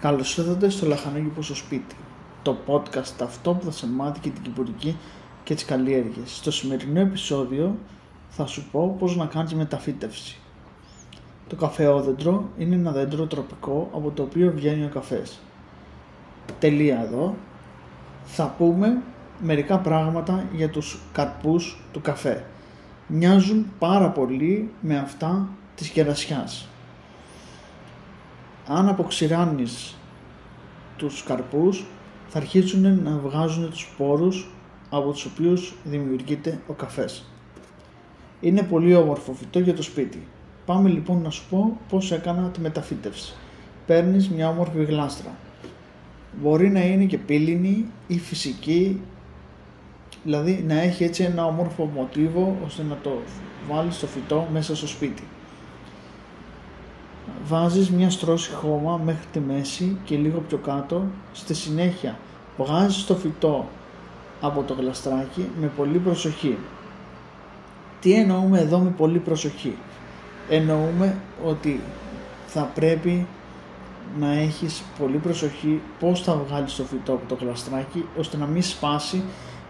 Καλώς ήρθατε στο Λαχανόκηπο στο σπίτι, το podcast αυτό που θα σε μάθει και την κυπουρική και τις καλλιέργειες. Στο σημερινό επεισόδιο θα σου πω πώς να κάνεις μεταφύτευση. Το καφεόδεντρο είναι ένα δέντρο τροπικό από το οποίο βγαίνει ο καφές. Τελεία εδώ. Θα πούμε μερικά πράγματα για τους καρπούς του καφέ. Μοιάζουν πάρα πολύ με αυτά της κερασιάς αν αποξηράνεις τους καρπούς θα αρχίσουν να βγάζουν τους σπόρους από τους οποίους δημιουργείται ο καφές. Είναι πολύ όμορφο φυτό για το σπίτι. Πάμε λοιπόν να σου πω πώς έκανα τη μεταφύτευση. Παίρνεις μια όμορφη γλάστρα. Μπορεί να είναι και πύληνη ή φυσική, δηλαδή να έχει έτσι ένα όμορφο μοτίβο ώστε να το βάλεις το φυτό μέσα στο σπίτι βάζεις μια στρώση χώμα μέχρι τη μέση και λίγο πιο κάτω. Στη συνέχεια βγάζεις το φυτό από το γλαστράκι με πολύ προσοχή. Τι εννοούμε εδώ με πολύ προσοχή; Εννοούμε ότι θα πρέπει να έχεις πολύ προσοχή πώς θα βγάλεις το φυτό από το γλαστράκι ώστε να μην σπάσει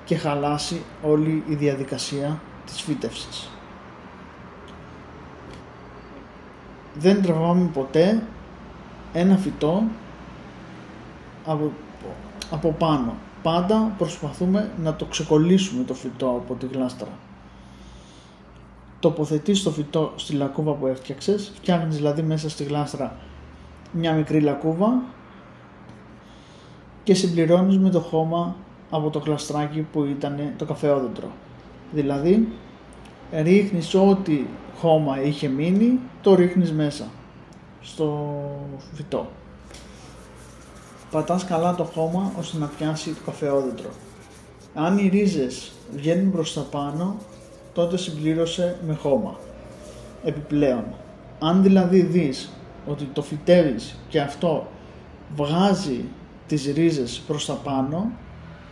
και χαλάσει όλη η διαδικασία της φύτευσης. Δεν τραβάμε ποτέ ένα φυτό από, από πάνω. Πάντα προσπαθούμε να το ξεκολλήσουμε το φυτό από τη γλάστρα. Τοποθετείς το φυτό στη λακκούβα που έφτιαξες, φτιάχνεις δηλαδή μέσα στη γλάστρα μια μικρή λακκούβα και συμπληρώνεις με το χώμα από το γλαστράκι που ήταν το καφεόδεντρο. Δηλαδή ρίχνεις ό,τι χώμα είχε μείνει, το ρίχνεις μέσα στο φυτό. Πατάς καλά το χώμα ώστε να πιάσει το καφεόδεντρο. Αν οι ρίζες βγαίνουν προς τα πάνω, τότε συμπλήρωσε με χώμα. Επιπλέον, αν δηλαδή δεις ότι το φυτεύεις και αυτό βγάζει τις ρίζες προς τα πάνω,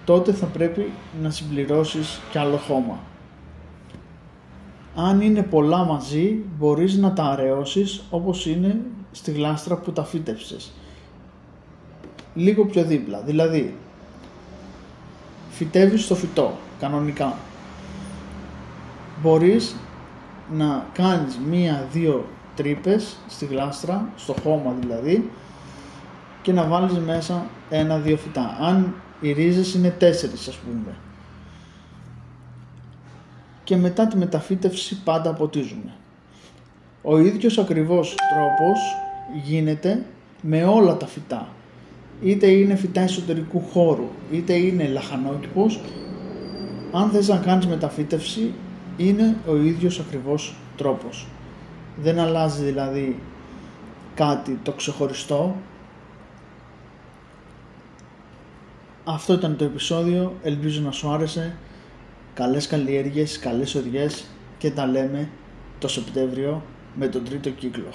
τότε θα πρέπει να συμπληρώσεις και άλλο χώμα αν είναι πολλά μαζί μπορείς να τα αραιώσεις όπως είναι στη γλάστρα που τα φύτευσες. Λίγο πιο δίπλα, δηλαδή φυτεύεις το φυτό κανονικά. Μπορείς να κάνεις μία-δύο τρύπες στη γλάστρα, στο χώμα δηλαδή και να βάλεις μέσα ένα-δύο φυτά. Αν οι ρίζες είναι τέσσερις ας πούμε και μετά τη μεταφύτευση πάντα ποτίζουμε. Ο ίδιος ακριβώς τρόπος γίνεται με όλα τα φυτά. Είτε είναι φυτά εσωτερικού χώρου, είτε είναι λαχανόκηπος. Αν θες να κάνεις μεταφύτευση, είναι ο ίδιος ακριβώς τρόπος. Δεν αλλάζει δηλαδή κάτι το ξεχωριστό. Αυτό ήταν το επεισόδιο, ελπίζω να σου άρεσε καλές καλλιέργειες, καλές οδιές και τα λέμε το Σεπτέμβριο με τον τρίτο κύκλο.